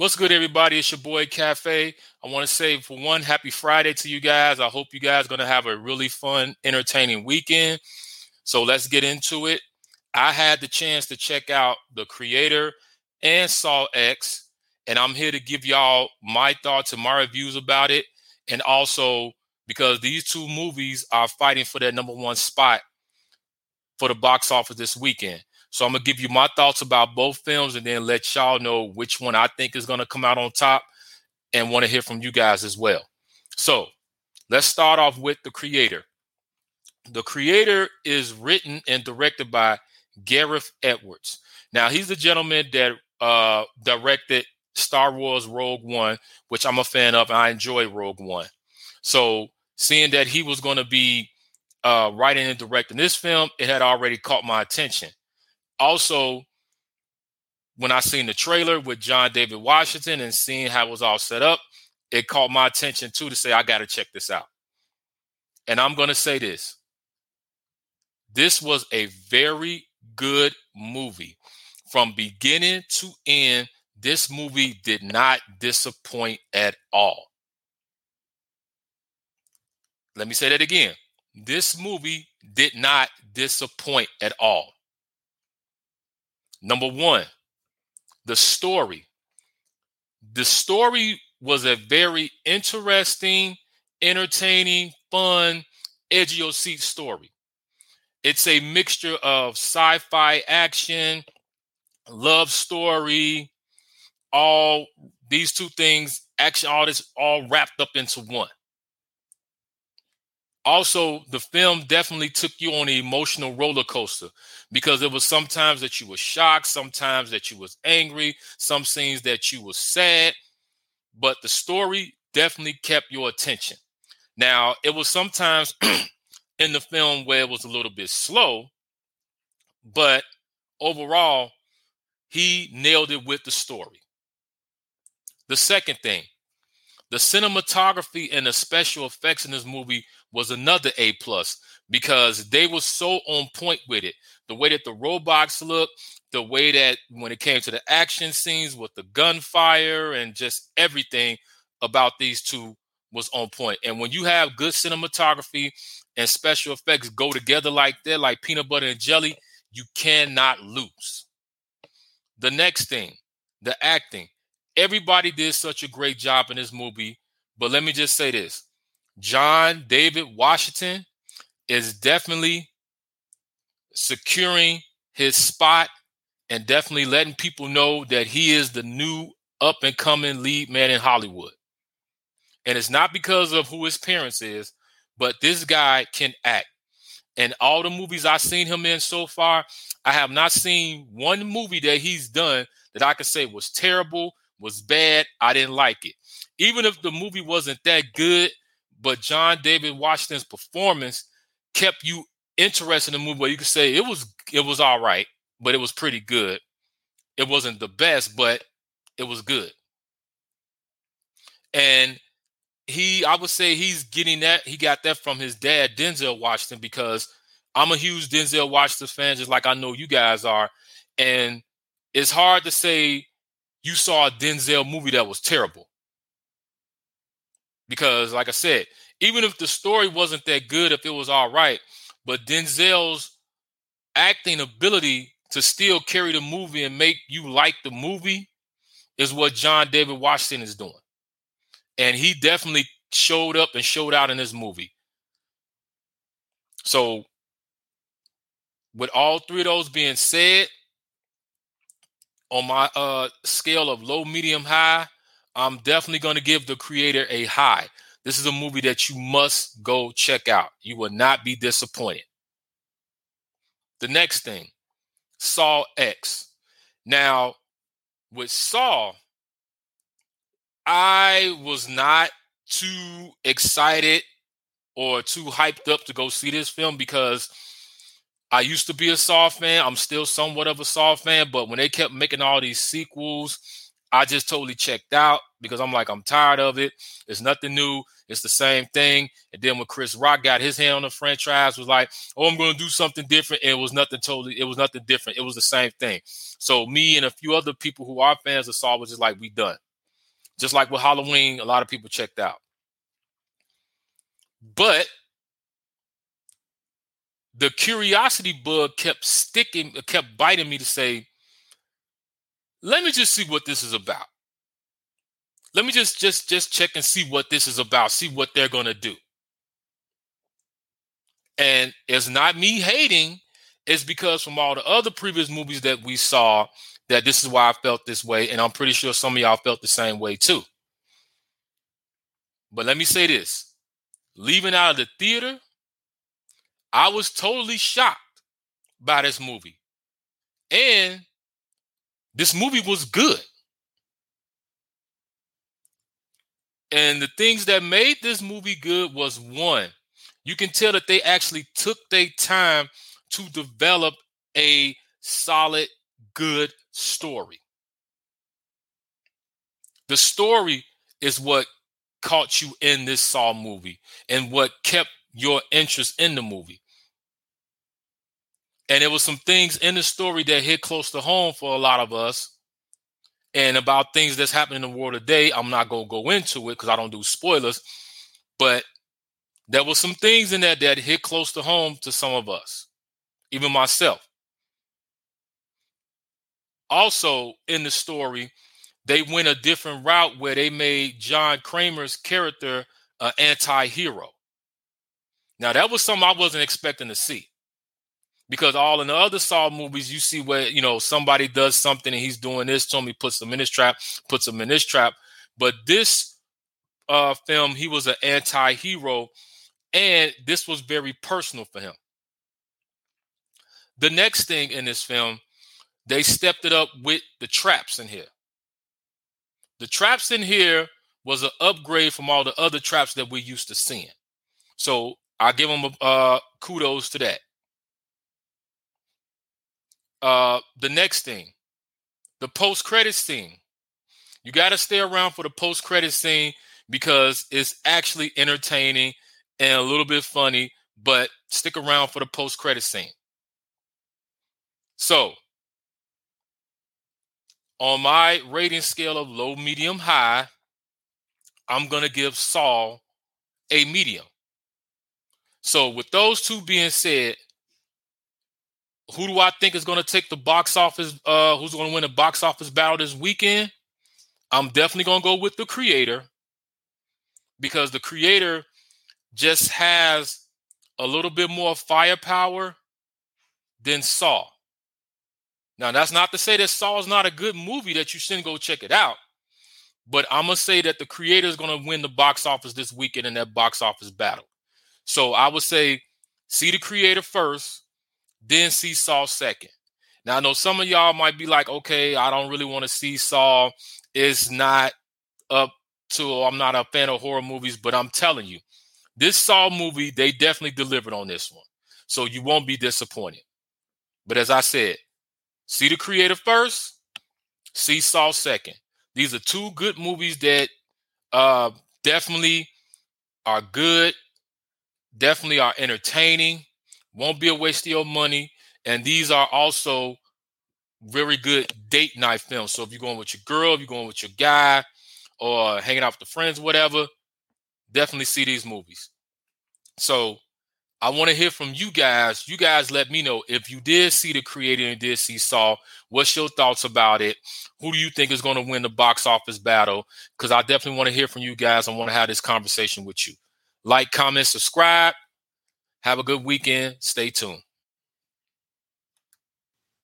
What's good, everybody? It's your boy Cafe. I want to say, for one, happy Friday to you guys. I hope you guys going to have a really fun, entertaining weekend. So let's get into it. I had the chance to check out the creator and Saw X, and I'm here to give y'all my thoughts and my reviews about it. And also, because these two movies are fighting for that number one spot for the box office this weekend. So I'm gonna give you my thoughts about both films and then let y'all know which one I think is gonna come out on top and want to hear from you guys as well. So let's start off with the creator. The creator is written and directed by Gareth Edwards. Now he's the gentleman that uh, directed Star Wars Rogue One, which I'm a fan of, and I enjoy Rogue One. So seeing that he was going to be uh, writing and directing this film, it had already caught my attention also when I seen the trailer with John David Washington and seeing how it was all set up, it caught my attention too to say I got to check this out. And I'm going to say this. This was a very good movie. From beginning to end, this movie did not disappoint at all. Let me say that again. This movie did not disappoint at all. Number one, the story. The story was a very interesting, entertaining, fun, edge your seat story. It's a mixture of sci fi action, love story, all these two things, action, all this all wrapped up into one also the film definitely took you on an emotional roller coaster because it was sometimes that you were shocked sometimes that you was angry some scenes that you was sad but the story definitely kept your attention. Now it was sometimes in the film where it was a little bit slow but overall he nailed it with the story. The second thing the cinematography and the special effects in this movie was another A plus because they were so on point with it. The way that the robots looked, the way that when it came to the action scenes with the gunfire and just everything about these two was on point. And when you have good cinematography and special effects go together like that, like peanut butter and jelly, you cannot lose. The next thing, the acting. Everybody did such a great job in this movie. But let me just say this John David Washington is definitely securing his spot and definitely letting people know that he is the new up and coming lead man in Hollywood. And it's not because of who his parents is, but this guy can act. And all the movies I've seen him in so far, I have not seen one movie that he's done that I could say was terrible, was bad. I didn't like it. Even if the movie wasn't that good, but John David Washington's performance kept you interested in the movie. Where you could say it was it was all right, but it was pretty good. It wasn't the best, but it was good. And he, I would say he's getting that. He got that from his dad, Denzel Washington, because I'm a huge Denzel Washington fan, just like I know you guys are. And it's hard to say you saw a Denzel movie that was terrible because, like I said, even if the story wasn't that good, if it was all right, but Denzel's acting ability to still carry the movie and make you like the movie is what John David Washington is doing. And he definitely showed up and showed out in this movie. So, with all three of those being said, on my uh scale of low, medium, high, I'm definitely going to give the creator a high. This is a movie that you must go check out. You will not be disappointed. The next thing, Saw X. Now, with Saw, I was not too excited or too hyped up to go see this film because I used to be a Saw fan. I'm still somewhat of a Saw fan, but when they kept making all these sequels, I just totally checked out because I'm like, I'm tired of it. It's nothing new. It's the same thing. And then when Chris Rock got his hand on the franchise, was like, oh, I'm going to do something different. And it was nothing totally, it was nothing different. It was the same thing. So me and a few other people who are fans of Saw was just like, we done. Just like with Halloween, a lot of people checked out. But the curiosity bug kept sticking, kept biting me to say, let me just see what this is about. Let me just just just check and see what this is about, see what they're gonna do. And it's not me hating, it's because from all the other previous movies that we saw, that this is why I felt this way. And I'm pretty sure some of y'all felt the same way too. But let me say this leaving out of the theater, I was totally shocked by this movie. And this movie was good. And the things that made this movie good was one, you can tell that they actually took their time to develop a solid, good story. The story is what caught you in this Saw movie and what kept your interest in the movie. And there was some things in the story that hit close to home for a lot of us. And about things that's happening in the world today, I'm not gonna go into it because I don't do spoilers. But there was some things in that that hit close to home to some of us, even myself. Also, in the story, they went a different route where they made John Kramer's character an anti-hero. Now that was something I wasn't expecting to see. Because all in the other Saw movies, you see where you know somebody does something and he's doing this to him, he puts them in his trap, puts them in this trap. But this uh, film, he was an anti-hero, and this was very personal for him. The next thing in this film, they stepped it up with the traps in here. The traps in here was an upgrade from all the other traps that we used to seeing. So I give them uh, kudos to that. Uh, the next thing, the post credit scene. You got to stay around for the post credit scene because it's actually entertaining and a little bit funny, but stick around for the post credit scene. So, on my rating scale of low, medium, high, I'm going to give Saw a medium. So, with those two being said, who do I think is going to take the box office? Uh, who's going to win the box office battle this weekend? I'm definitely going to go with the creator because the creator just has a little bit more firepower than Saw. Now, that's not to say that Saw is not a good movie that you shouldn't go check it out. But I'm going to say that the creator is going to win the box office this weekend in that box office battle. So I would say see the creator first then see Saw second. Now I know some of y'all might be like, okay, I don't really want to see Saw. It's not up to I'm not a fan of horror movies, but I'm telling you, this Saw movie, they definitely delivered on this one. So you won't be disappointed. But as I said, see the creator first, see Saw second. These are two good movies that uh definitely are good, definitely are entertaining won't be a waste of your money. And these are also very good date night films. So if you're going with your girl, if you're going with your guy, or hanging out with the friends, whatever, definitely see these movies. So I want to hear from you guys. You guys let me know if you did see the creator and did see Saw. What's your thoughts about it? Who do you think is going to win the box office battle? Because I definitely want to hear from you guys. I want to have this conversation with you. Like, comment, subscribe. Have a good weekend. Stay tuned.